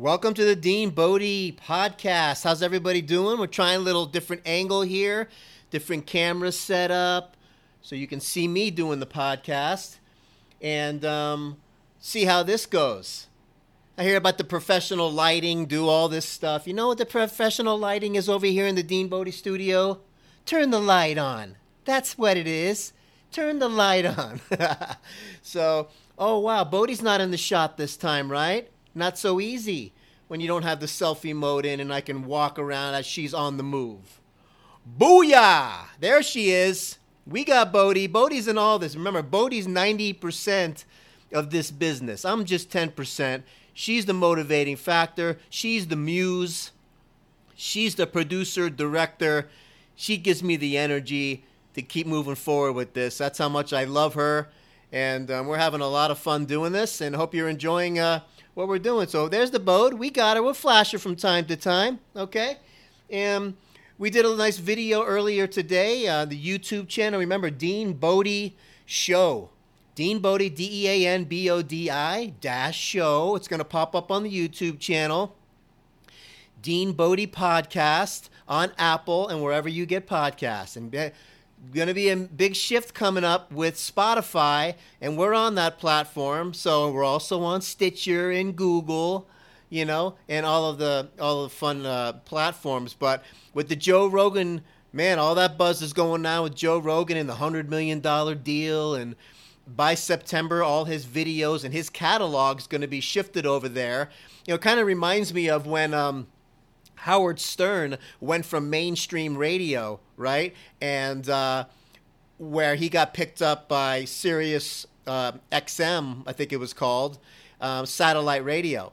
Welcome to the Dean Bodie podcast. How's everybody doing? We're trying a little different angle here, different camera setup, so you can see me doing the podcast and um, see how this goes. I hear about the professional lighting, do all this stuff. You know what the professional lighting is over here in the Dean Bodie studio? Turn the light on. That's what it is. Turn the light on. so, oh wow, Bodie's not in the shot this time, right? Not so easy when you don't have the selfie mode in and I can walk around as she's on the move. Booyah! There she is. We got Bodie. Bodie's in all this. Remember, Bodie's 90% of this business. I'm just 10%. She's the motivating factor. She's the muse. She's the producer, director. She gives me the energy to keep moving forward with this. That's how much I love her. And um, we're having a lot of fun doing this and hope you're enjoying uh, what we're doing. So there's the boat. We got her. We'll flash her from time to time. Okay? And we did a nice video earlier today. Uh, the YouTube channel. Remember, Dean Bodie Show. Dean Bodie, D E A N B O D I dash show. It's going to pop up on the YouTube channel. Dean Bodie Podcast on Apple and wherever you get podcasts. And uh, going to be a big shift coming up with Spotify, and we're on that platform. So we're also on Stitcher and Google, you know, and all of the all of the fun uh, platforms. But with the Joe Rogan, man, all that buzz is going on with Joe Rogan and the hundred million dollar deal, and by September, all his videos and his catalog is going to be shifted over there. You know, kind of reminds me of when. Um, Howard Stern went from mainstream radio, right? And uh, where he got picked up by Sirius uh, XM, I think it was called, um, satellite radio.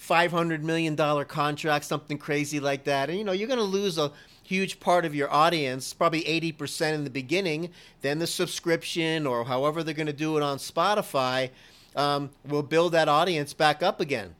$500 million contract, something crazy like that. And, you know, you're going to lose a huge part of your audience, probably 80% in the beginning. Then the subscription or however they're going to do it on Spotify um, will build that audience back up again.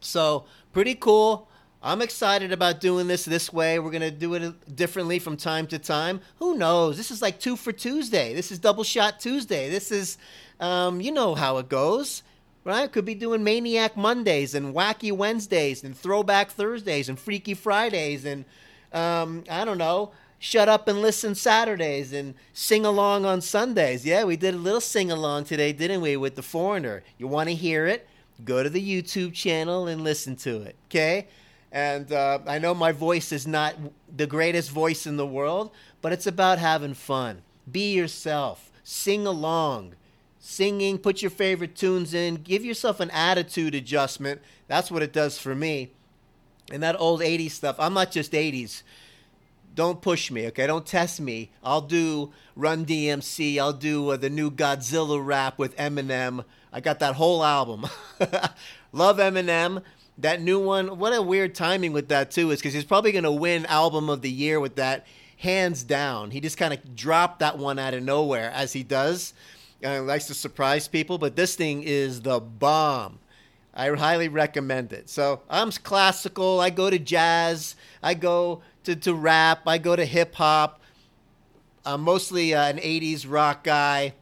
So, pretty cool. I'm excited about doing this this way. We're going to do it differently from time to time. Who knows? This is like two for Tuesday. This is double shot Tuesday. This is, um, you know how it goes, right? Could be doing Maniac Mondays and Wacky Wednesdays and Throwback Thursdays and Freaky Fridays and, um, I don't know, Shut Up and Listen Saturdays and Sing Along on Sundays. Yeah, we did a little sing along today, didn't we, with The Foreigner? You want to hear it? Go to the YouTube channel and listen to it, okay? And uh, I know my voice is not the greatest voice in the world, but it's about having fun. Be yourself. Sing along. Singing, put your favorite tunes in, give yourself an attitude adjustment. That's what it does for me. And that old 80s stuff, I'm not just 80s. Don't push me, okay? Don't test me. I'll do Run DMC. I'll do uh, the new Godzilla rap with Eminem. I got that whole album. Love Eminem that new one, what a weird timing with that too is because he's probably going to win album of the year with that, hands down. He just kind of dropped that one out of nowhere as he does. Uh, likes to surprise people, but this thing is the bomb. I highly recommend it. So I'm classical. I go to jazz. I go to, to rap. I go to hip hop. I'm mostly uh, an 80s rock guy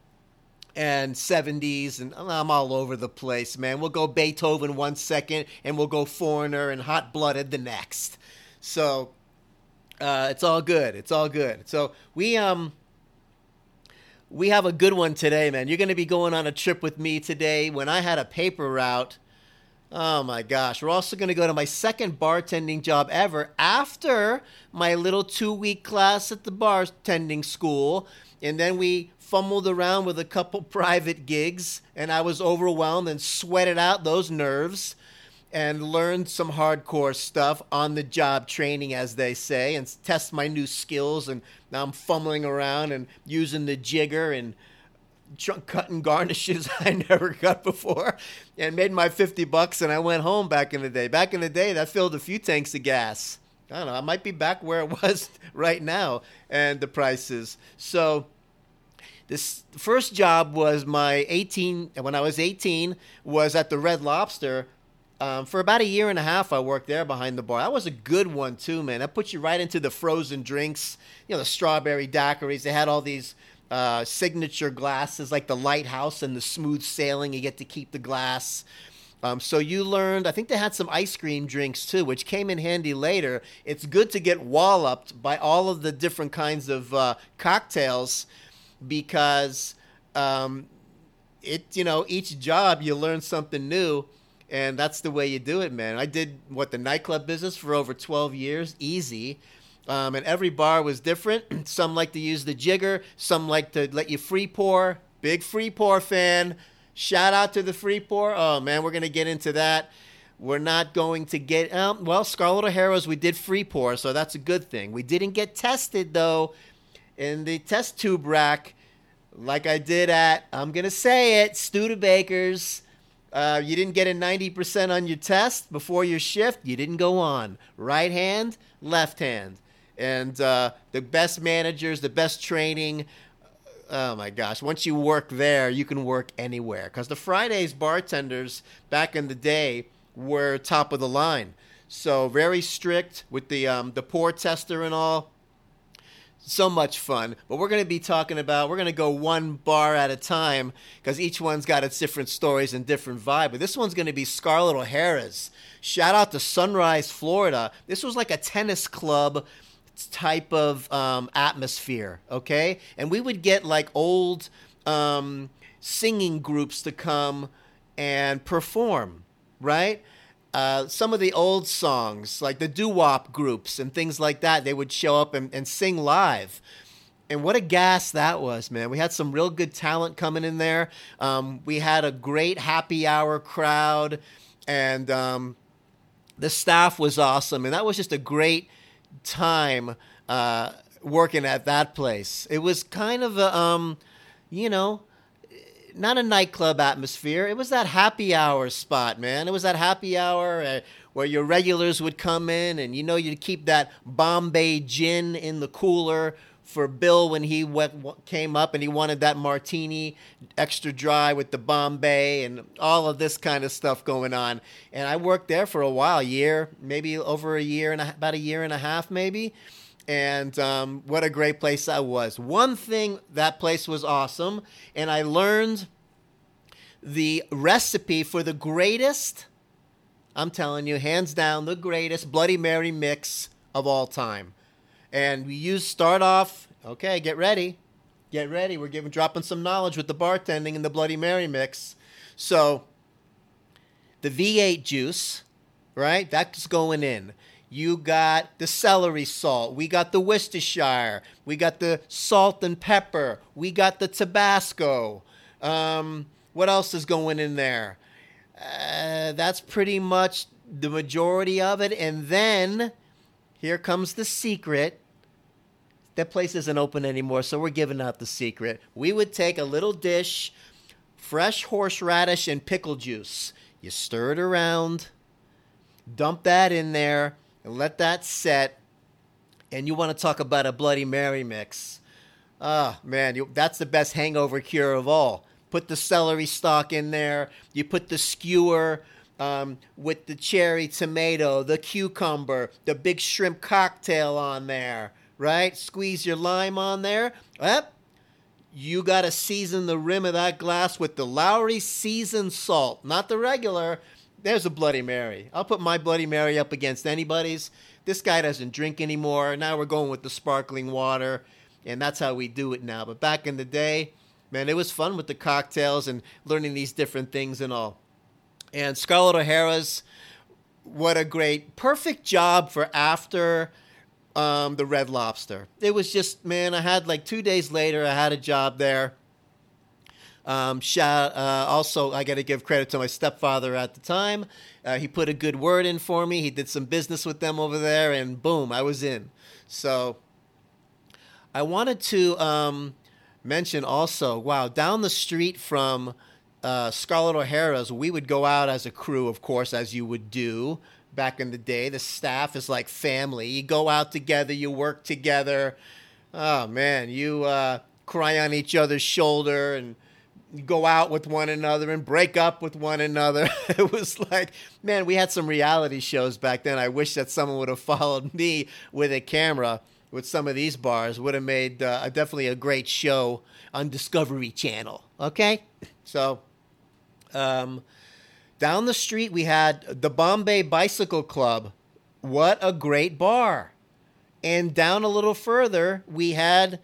and 70s and I'm all over the place, man. We'll go Beethoven one second and we'll go Foreigner and Hot Blooded the next. So uh, it's all good. It's all good. So we um we have a good one today, man. You're going to be going on a trip with me today. When I had a paper route, oh my gosh, we're also going to go to my second bartending job ever after my little two week class at the bartending school. And then we fumbled around with a couple private gigs, and I was overwhelmed and sweated out those nerves and learned some hardcore stuff on the job training, as they say, and test my new skills. And now I'm fumbling around and using the jigger and chunk cutting garnishes I never cut before, and made my 50 bucks. And I went home back in the day. Back in the day, that filled a few tanks of gas. I don't know. I might be back where it was right now, and the prices. So this first job was my 18 when I was 18 was at the Red Lobster. Um, for about a year and a half, I worked there behind the bar. That was a good one too, man. That puts you right into the frozen drinks. You know, the strawberry daiquiris. They had all these uh, signature glasses, like the lighthouse and the smooth sailing. You get to keep the glass. Um, so you learned, I think they had some ice cream drinks too, which came in handy later. It's good to get walloped by all of the different kinds of uh, cocktails because um, it, you know, each job you learn something new. And that's the way you do it, man. I did what the nightclub business for over 12 years, easy. Um, and every bar was different. some like to use the jigger, some like to let you free pour. Big free pour fan. Shout out to the free pour. Oh man, we're gonna get into that. We're not going to get um, well. Scarlett O'Hara's we did free pour, so that's a good thing. We didn't get tested though in the test tube rack, like I did at I'm gonna say it, Studebakers. Uh, you didn't get a 90% on your test before your shift. You didn't go on. Right hand, left hand. And uh, the best managers, the best training. Oh my gosh. Once you work there, you can work anywhere. Because the Fridays bartenders back in the day were top of the line. So very strict with the, um, the pour tester and all so much fun. But we're going to be talking about, we're going to go one bar at a time because each one's got its different stories and different vibe. But this one's going to be Scarlett O'Hara's. Shout out to Sunrise, Florida. This was like a tennis club type of um, atmosphere, okay? And we would get like old um, singing groups to come and perform, right? Uh, some of the old songs, like the doo wop groups and things like that, they would show up and, and sing live. And what a gas that was, man. We had some real good talent coming in there. Um, we had a great happy hour crowd, and um, the staff was awesome. And that was just a great time uh, working at that place. It was kind of a, um, you know, not a nightclub atmosphere. It was that happy hour spot, man. It was that happy hour uh, where your regulars would come in, and you know you'd keep that Bombay gin in the cooler for Bill when he went, came up and he wanted that martini extra dry with the Bombay and all of this kind of stuff going on. And I worked there for a while, year, maybe over a year and a, about a year and a half, maybe and um, what a great place that was. One thing, that place was awesome, and I learned the recipe for the greatest, I'm telling you, hands down, the greatest Bloody Mary mix of all time. And we use start off, okay, get ready. Get ready. We're giving dropping some knowledge with the bartending and the Bloody Mary mix. So the V8 juice, right? That's going in. You got the celery salt. We got the Worcestershire. We got the salt and pepper. We got the Tabasco. Um, what else is going in there? Uh, that's pretty much the majority of it. And then here comes the secret. That place isn't open anymore, so we're giving out the secret. We would take a little dish, fresh horseradish and pickle juice. You stir it around, dump that in there, and let that set. And you want to talk about a Bloody Mary mix. Ah, oh, man, you, that's the best hangover cure of all. Put the celery stalk in there. You put the skewer um, with the cherry tomato, the cucumber, the big shrimp cocktail on there, right? Squeeze your lime on there. Yep. You got to season the rim of that glass with the Lawry seasoned salt, not the regular, there's a Bloody Mary. I'll put my Bloody Mary up against anybody's. This guy doesn't drink anymore. Now we're going with the sparkling water, and that's how we do it now. But back in the day, man, it was fun with the cocktails and learning these different things and all. And Scarlett O'Hara's, what a great, perfect job for after um, the Red Lobster. It was just, man, I had like two days later, I had a job there um, shout, uh, also, I got to give credit to my stepfather at the time. Uh, he put a good word in for me. He did some business with them over there, and boom, I was in. So I wanted to um, mention also wow, down the street from uh, Scarlett O'Hara's, we would go out as a crew, of course, as you would do back in the day. The staff is like family. You go out together, you work together. Oh, man, you uh, cry on each other's shoulder and go out with one another and break up with one another. it was like, man, we had some reality shows back then. I wish that someone would have followed me with a camera with some of these bars. Would have made uh, definitely a great show on Discovery Channel. Okay, so um, Down the street, we had the Bombay Bicycle Club. What a great bar. And down a little further, we had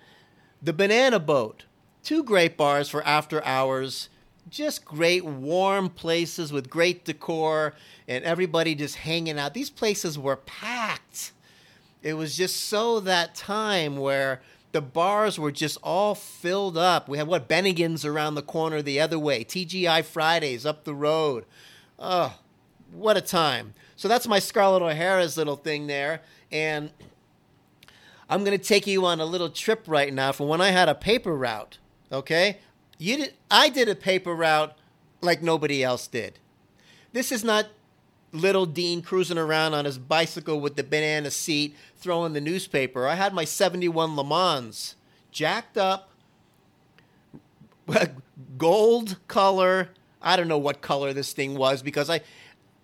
the Banana Boat. Two great bars for after hours. Just great warm places with great decor and everybody just hanging out. These places were packed. It was just so that time where the bars were just all filled up. We had what Bennigan's around the corner the other way, TGI Fridays up the road. Oh, what a time. So that's my Scarlett O'Hara's little thing there. And I'm going to take you on a little trip right now from when I had a paper route. Okay? You did, I did a paper route like nobody else did. This is not little Dean cruising around on his bicycle with the banana seat, throwing the newspaper. I had my 71 Le Mans jacked up, gold color. I don't know what color this thing was because I,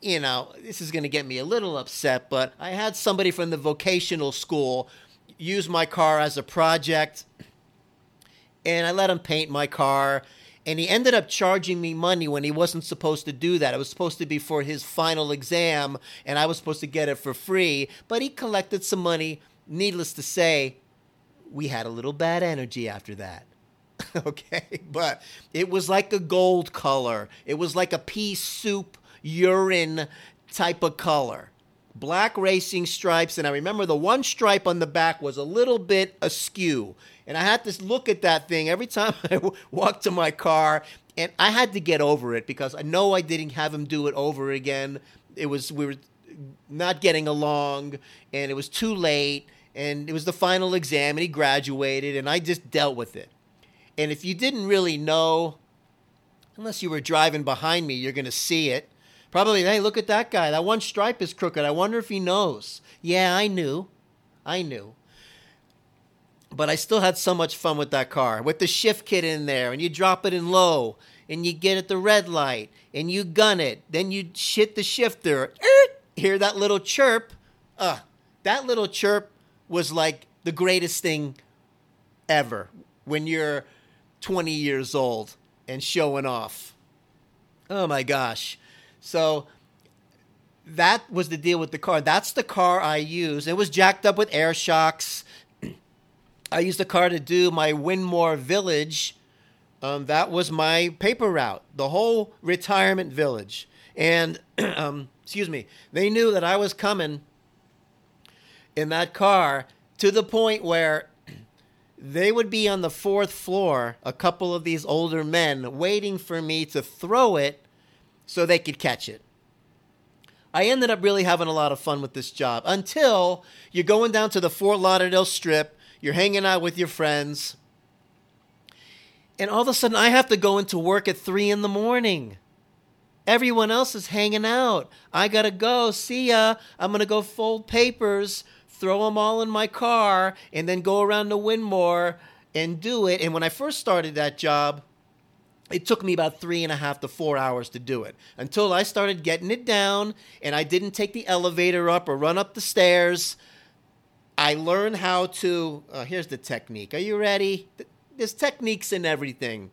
you know, this is going to get me a little upset, but I had somebody from the vocational school use my car as a project and I let him paint my car and he ended up charging me money when he wasn't supposed to do that. It was supposed to be for his final exam, and I was supposed to get it for free. But he collected some money. Needless to say, we had a little bad energy after that. okay, but it was like a gold color. It was like a pea soup urine type of color. Black racing stripes, and I remember the one stripe on the back was a little bit askew. And I had to look at that thing every time I walked to my car, and I had to get over it because I know I didn't have him do it over again. It was we were not getting along, and it was too late, and it was the final exam, and he graduated, and I just dealt with it. And if you didn't really know, unless you were driving behind me, you're going to see it. Probably, hey, look at that guy. That one stripe is crooked. I wonder if he knows. Yeah, I knew. I knew but I still had so much fun with that car with the shift kit in there, and you drop it in low, and you get at the red light, and you gun it, then you hit the shifter, hear that little chirp. Uh, that little chirp was like the greatest thing ever when you're 20 years old and showing off. Oh my gosh. So that was the deal with the car. That's the car I use. It was jacked up with air shocks I used the car to do my Winmore Village. Um, that was my paper route, the whole retirement village. And, um, excuse me, they knew that I was coming in that car to the point where they would be on the fourth floor, a couple of these older men, waiting for me to throw it so they could catch it. I ended up really having a lot of fun with this job until you're going down to the Fort Lauderdale Strip you're hanging out with your friends, and all of a sudden I have to go into work at three in the morning. Everyone else is hanging out. I gotta go. See ya. I'm gonna go fold papers, throw them all in my car, and then go around to Winmore and do it. And when I first started that job, it took me about three and a half to four hours to do it until I started getting it down and I didn't take the elevator up or run up the stairs. I learned how to. Uh, here's the technique. Are you ready? There's techniques in everything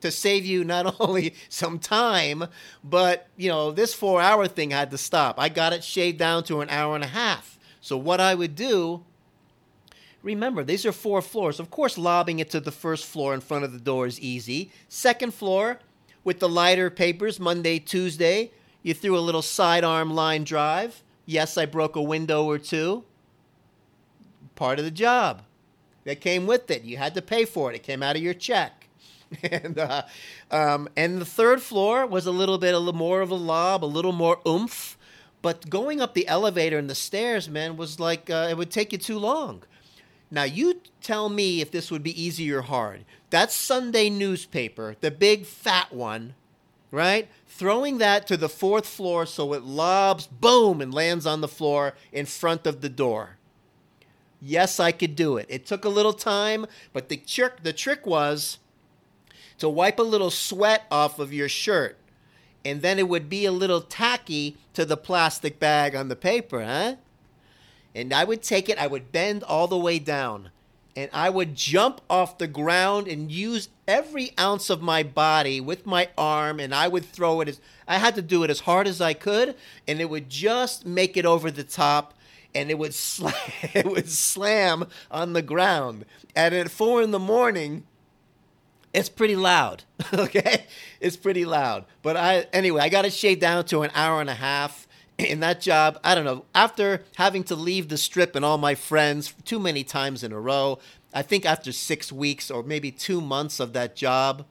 to save you not only some time, but you know this four-hour thing had to stop. I got it shaved down to an hour and a half. So what I would do. Remember, these are four floors. Of course, lobbing it to the first floor in front of the door is easy. Second floor, with the lighter papers, Monday, Tuesday, you threw a little sidearm line drive. Yes, I broke a window or two part of the job that came with it. You had to pay for it. It came out of your check. and uh, um, and the third floor was a little bit a little more of a lob, a little more oomph. But going up the elevator and the stairs, man, was like uh, it would take you too long. Now you tell me if this would be easy or hard. That Sunday newspaper, the big fat one, right? Throwing that to the fourth floor so it lobs, boom, and lands on the floor in front of the door. Yes, I could do it. It took a little time, but the trick the trick was to wipe a little sweat off of your shirt. And then it would be a little tacky to the plastic bag on the paper, huh? And I would take it, I would bend all the way down. and I would jump off the ground and use every ounce of my body with my arm, and I would throw it as I had to do it as hard as I could, and it would just make it over the top, and it would slam, it would slam on the ground. And at four in the morning, it's pretty loud. okay, it's pretty loud. But I anyway, I got it shaved down to an hour and a half in that job, I don't know, after having to leave the strip and all my friends too many times in a row, I think after six weeks or maybe two months of that job,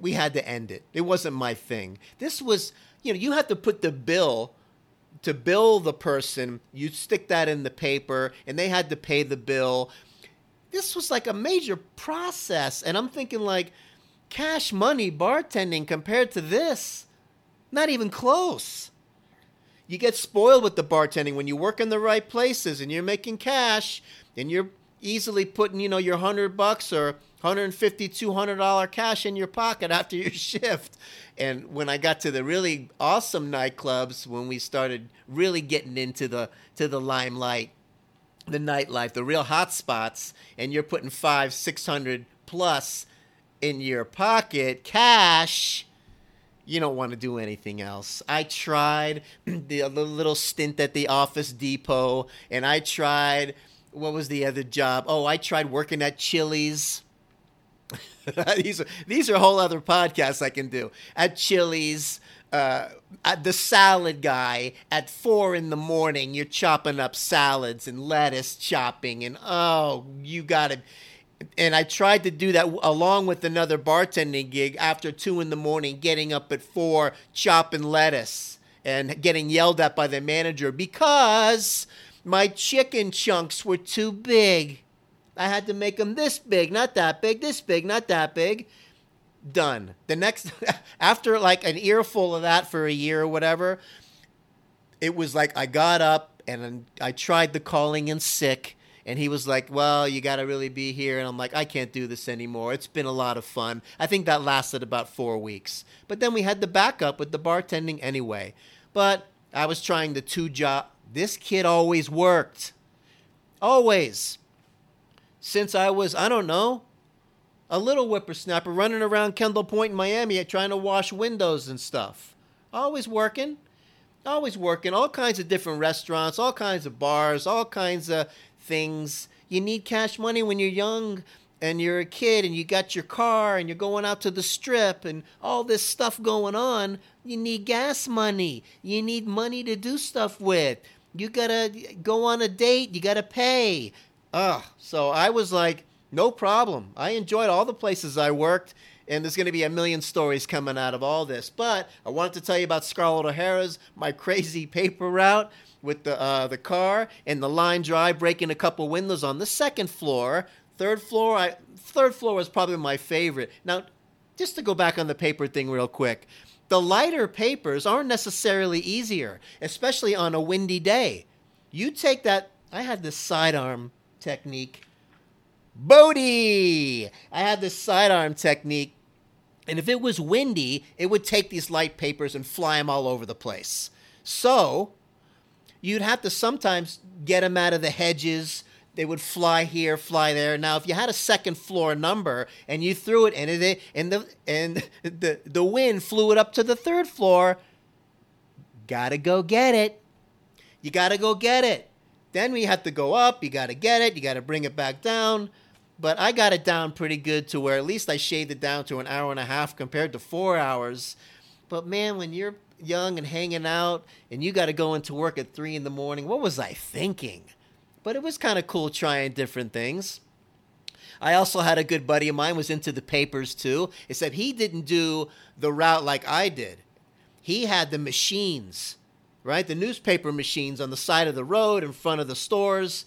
we had to end it. It wasn't my thing. This was, you know, you have to put the bill to bill the person, you stick that in the paper, and they had to pay the bill. This was like a major process. And I'm thinking, like, cash money bartending compared to this not even close. You get spoiled with the bartending when you work in the right places and you're making cash and you're easily putting, you know, your 100 bucks or 150 $200 cash in your pocket after your shift. And when I got to the really awesome nightclubs, when we started really getting into the to the limelight, the nightlife, the real hot spots, and you're putting five, six hundred plus in your pocket, cash you don't want to do anything else. I tried the, little stint at the Office Depot, and I tried what was the other job? Oh, I tried working at Chili's. these are these are whole other podcasts I can do at Chili's. Uh, at the salad guy at four in the morning, you're chopping up salads and lettuce chopping, and oh, you gotta and I tried to do that along with another bartending gig after two in the morning, getting up at four, chopping lettuce, and getting yelled at by the manager because my chicken chunks were too big. I had to make them this big, not that big, this big, not that big. Done. The next, after like an earful of that for a year or whatever, it was like I got up and I tried the calling in sick and he was like, "Well, you got to really be here." And I'm like, "I can't do this anymore. It's been a lot of fun." I think that lasted about 4 weeks. But then we had the backup with the bartending anyway. But I was trying the two job. This kid always worked. Always. Since I was, I don't know, a little whippersnapper running around Kendall Point in Miami eh, trying to wash windows and stuff. Always working always working all kinds of different restaurants all kinds of bars all kinds of things. You need cash money when you're young and you're a kid and you got your car and you're going out to the strip and all this stuff going on. You need gas money. You need money to do stuff with. You gotta go on a date. You gotta pay. Ugh. So I was like, no problem. I enjoyed all the places I worked, and there's going to be a million stories coming out of all this. But I wanted to tell you about Scarlett O'Hara's my crazy paper route with the uh, the car and the line drive, breaking a couple windows on the second floor. Third floor, I third floor was probably my favorite. Now, just to go back on the paper thing real quick, the lighter papers aren't necessarily easier, especially on a windy day. You take that. I had this sidearm technique. Bodie! I had this sidearm technique, and if it was windy, it would take these light papers and fly them all over the place. So, you'd have to sometimes get them out of the hedges. They would fly here, fly there. Now, if you had a second floor number and you threw it and it and the and the the wind flew it up to the third floor, gotta go get it. You gotta go get it. Then we have to go up. You gotta get it. You gotta bring it back down. But I got it down pretty good to where at least I shaved it down to an hour and a half compared to four hours. But man, when you're young and hanging out, and you got to go into work at three in the morning. What was I thinking? But it was kind of cool trying different things. I also had a good buddy of mine was into the papers too, except he didn't do the route like I did. He had the machines, right? The newspaper machines on the side of the road in front of the stores.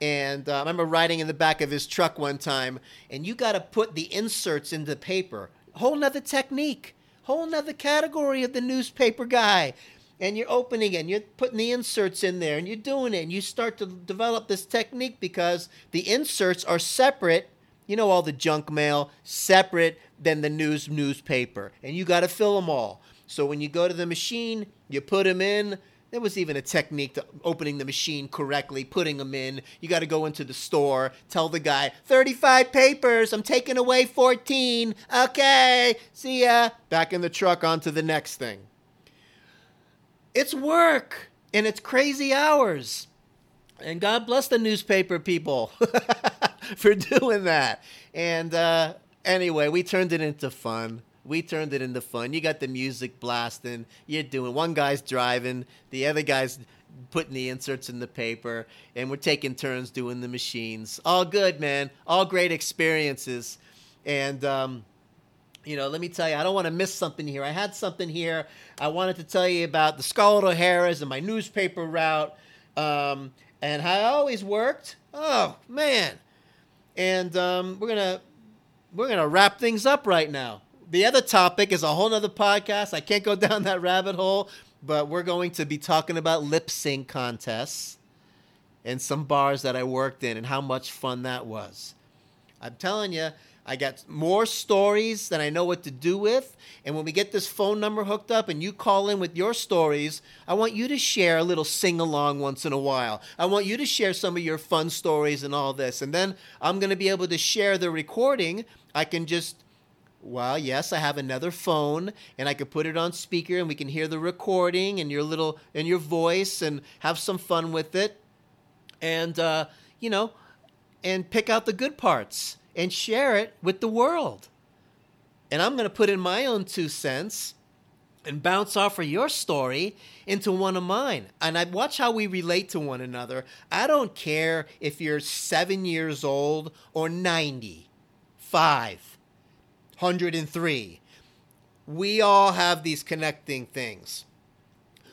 And uh, I remember riding in the back of his truck one time, and you got to put the inserts into the paper. Whole nother technique whole nother category of the newspaper guy. And you're opening it and you're putting the inserts in there and you're doing it and you start to develop this technique because the inserts are separate, you know, all the junk mail, separate than the news newspaper. And you got to fill them all. So when you go to the machine, you put them in, there was even a technique to opening the machine correctly, putting them in. You got to go into the store, tell the guy, 35 papers, I'm taking away 14. Okay, see ya. Back in the truck, on to the next thing. It's work, and it's crazy hours. And God bless the newspaper people for doing that. And uh, anyway, we turned it into fun. We turned it into fun. You got the music blasting. You're doing. One guy's driving. The other guy's putting the inserts in the paper, and we're taking turns doing the machines. All good, man. All great experiences. And um, you know, let me tell you, I don't want to miss something here. I had something here. I wanted to tell you about the Scarlett O'Hara's and my newspaper route, um, and how it always worked. Oh man! And um, we're gonna we're gonna wrap things up right now the other topic is a whole nother podcast. I can't go down that rabbit hole, but we're going to be talking about lip sync contests and some bars that I worked in and how much fun that was. I'm telling you, I got more stories than I know what to do with. And when we get this phone number hooked up and you call in with your stories, I want you to share a little sing along once in a while. I want you to share some of your fun stories and all this. And then I'm going to be able to share the recording. I can just well, yes, I have another phone and I could put it on speaker and we can hear the recording and your little and your voice and have some fun with it. And uh, you know, and pick out the good parts and share it with the world. And I'm going to put in my own two cents and bounce off of your story into one of mine. And I watch how we relate to one another. I don't care if you're 7 years old or 90, 5 103. We all have these connecting things.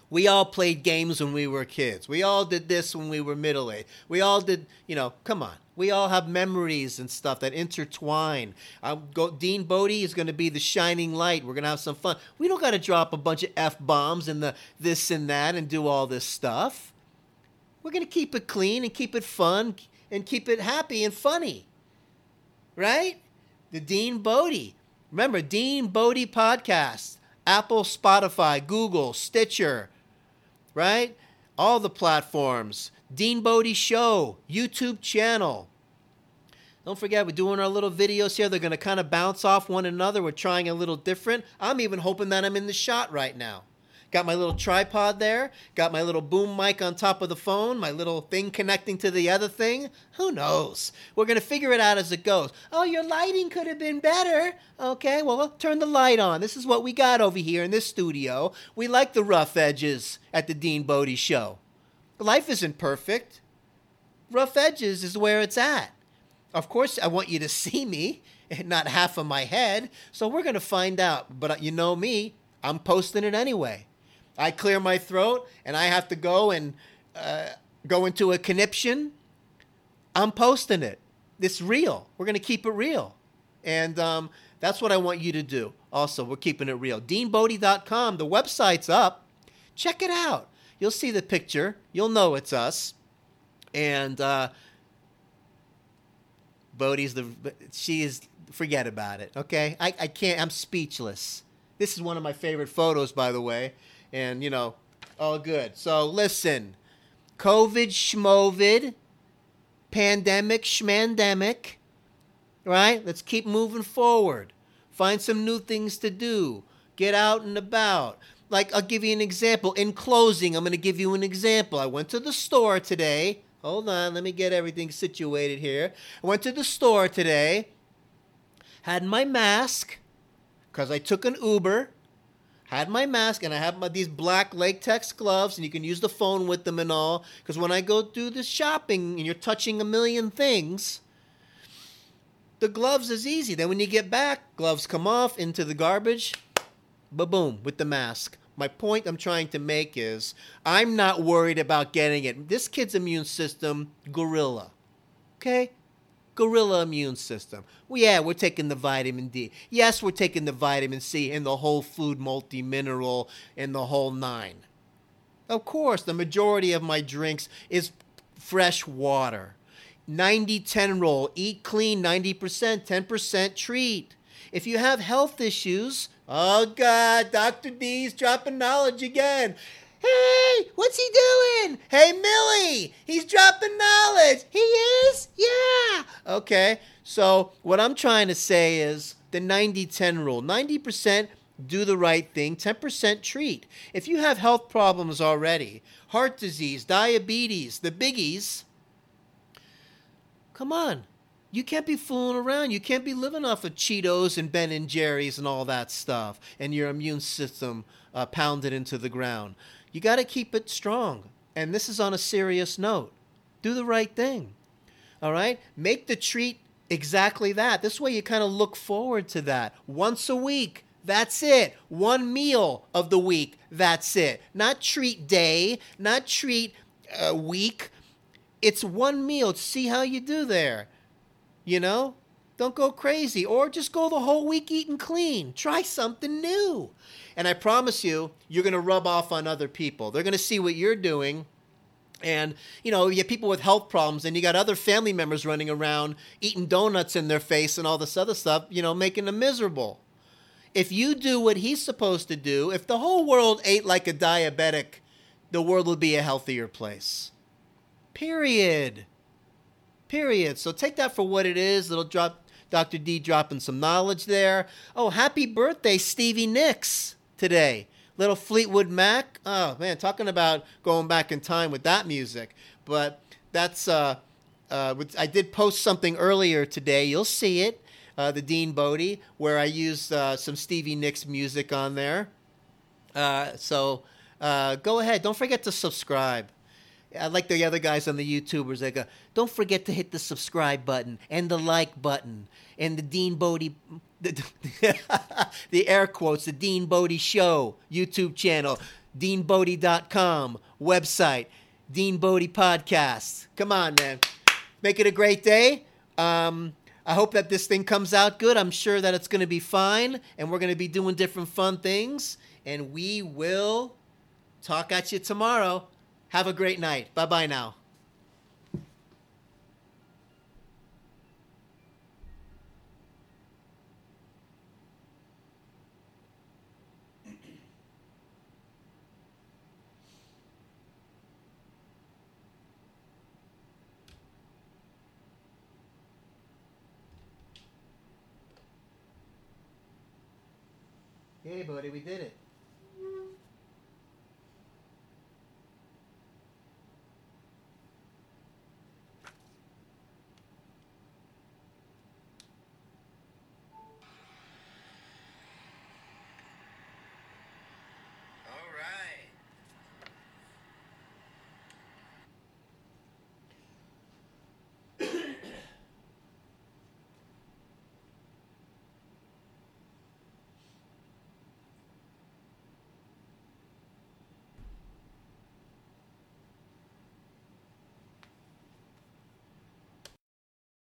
We all played games when we were kids. We all did this when we were middle aged. We all did, you know, come on. We all have memories and stuff that intertwine. Uh, go, Dean Bodie is going to be the shining light. We're going to have some fun. We don't got to drop a bunch of F bombs and the this and that and do all this stuff. We're going to keep it clean and keep it fun and keep it happy and funny. Right? The Dean Bodie. Remember, Dean Bodie Podcast, Apple, Spotify, Google, Stitcher, right? All the platforms. Dean Bodie Show, YouTube channel. Don't forget, we're doing our little videos here. They're going to kind of bounce off one another. We're trying a little different. I'm even hoping that I'm in the shot right now. Got my little tripod there. Got my little boom mic on top of the phone. My little thing connecting to the other thing. Who knows? We're going to figure it out as it goes. Oh, your lighting could have been better. Okay, well, turn the light on. This is what we got over here in this studio. We like the rough edges at the Dean Bodie show. Life isn't perfect. Rough edges is where it's at. Of course, I want you to see me, not half of my head. So we're going to find out. But uh, you know me, I'm posting it anyway. I clear my throat and I have to go and uh, go into a conniption, I'm posting it. It's real. We're going to keep it real. And um, that's what I want you to do. Also, we're keeping it real. DeanBodie.com, the website's up. Check it out. You'll see the picture. You'll know it's us. And uh, Bodie's the, she is, forget about it, okay? I, I can't, I'm speechless. This is one of my favorite photos, by the way and you know, all good. So listen, COVID, schmovid, pandemic, schmandemic, right? Let's keep moving forward. Find some new things to do. Get out and about. Like, I'll give you an example. In closing, I'm going to give you an example. I went to the store today. Hold on, let me get everything situated here. I went to the store today, had my mask, because I took an Uber had my mask and I have my, these black latex gloves, and you can use the phone with them and all. Because when I go do the shopping and you're touching a million things, the gloves is easy. Then when you get back, gloves come off into the garbage, ba boom, with the mask. My point I'm trying to make is I'm not worried about getting it. This kid's immune system, gorilla. Okay? Gorilla immune system. Well, yeah, we're taking the vitamin D. Yes, we're taking the vitamin C and the whole food multi mineral and the whole nine. Of course, the majority of my drinks is fresh water. 90 10 rule eat clean 90%, 10% treat. If you have health issues, oh God, Dr. D's dropping knowledge again. Hey, what's he doing? Hey, Millie, he's dropping knowledge. He is? Yeah. Okay, so what I'm trying to say is the 90 10 rule 90% do the right thing, 10% treat. If you have health problems already, heart disease, diabetes, the biggies, come on. You can't be fooling around. You can't be living off of Cheetos and Ben and Jerry's and all that stuff, and your immune system uh, pounded into the ground. You got to keep it strong. And this is on a serious note. Do the right thing. All right? Make the treat exactly that. This way you kind of look forward to that. Once a week, that's it. One meal of the week, that's it. Not treat day, not treat uh, week. It's one meal. See how you do there. You know? Don't go crazy. Or just go the whole week eating clean. Try something new. And I promise you, you're going to rub off on other people. They're going to see what you're doing. And, you know, you have people with health problems, and you got other family members running around eating donuts in their face and all this other stuff, you know, making them miserable. If you do what he's supposed to do, if the whole world ate like a diabetic, the world would be a healthier place. Period. Period. So take that for what it is. It'll drop, Dr. D dropping some knowledge there. Oh, happy birthday, Stevie Nicks, today. Little Fleetwood Mac. Oh, man, talking about going back in time with that music. But that's, uh, uh, I did post something earlier today. You'll see it, uh, the Dean Bodie, where I used uh, some Stevie Nicks music on there. Uh, so uh, go ahead. Don't forget to subscribe. I like the other guys on the YouTubers. They go, don't forget to hit the subscribe button and the like button and the Dean Bodie, the, the air quotes, the Dean Bodie Show YouTube channel, deanbodie.com website, Dean Bodie Podcast. Come on, man. Make it a great day. Um, I hope that this thing comes out good. I'm sure that it's going to be fine, and we're going to be doing different fun things. And we will talk at you tomorrow. Have a great night. Bye bye now. Hey, buddy, we did it.